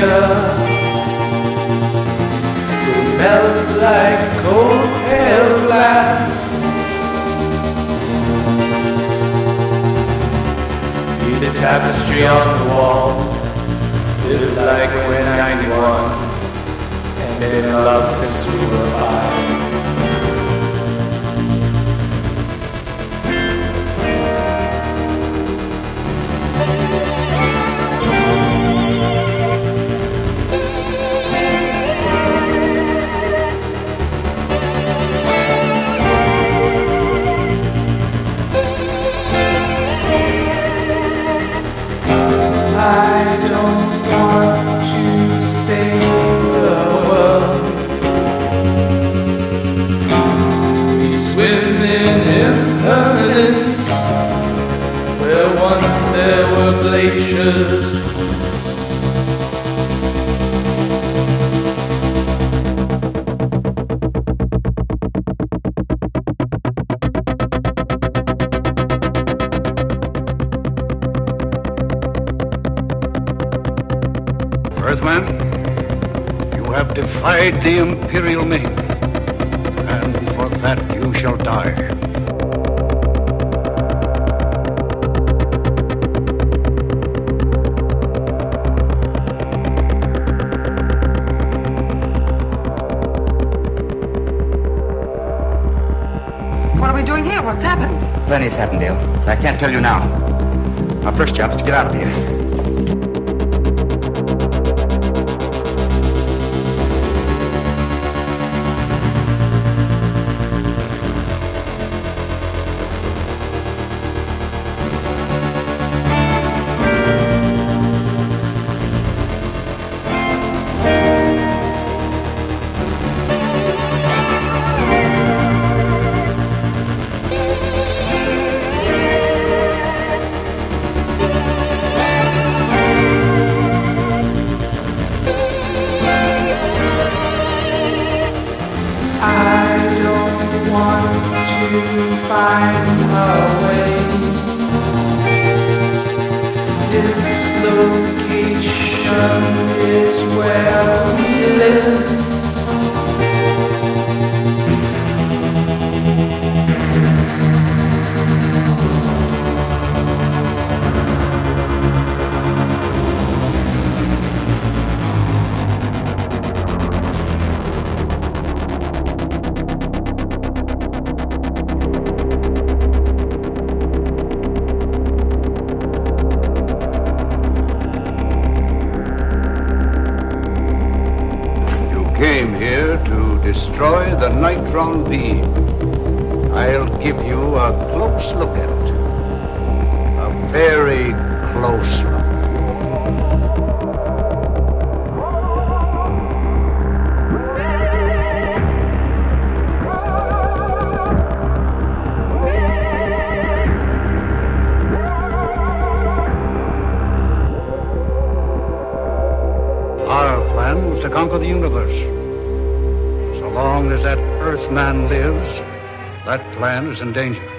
will melt like cold pale glass. Be the tapestry on the wall, live like we're 91, and been love since we were five. Glaciers. Earthman, you have defied the Imperial name, and for that you shall die. What's happened? Plenty's happened, Dale. I can't tell you now. Our first job is to get out of here. Find a way. Dislocation is where we live. Came here to destroy the Nitron beam. I'll give you a close look at it. A very close look. Conquer the universe. So long as that Earthman lives, that plan is in danger.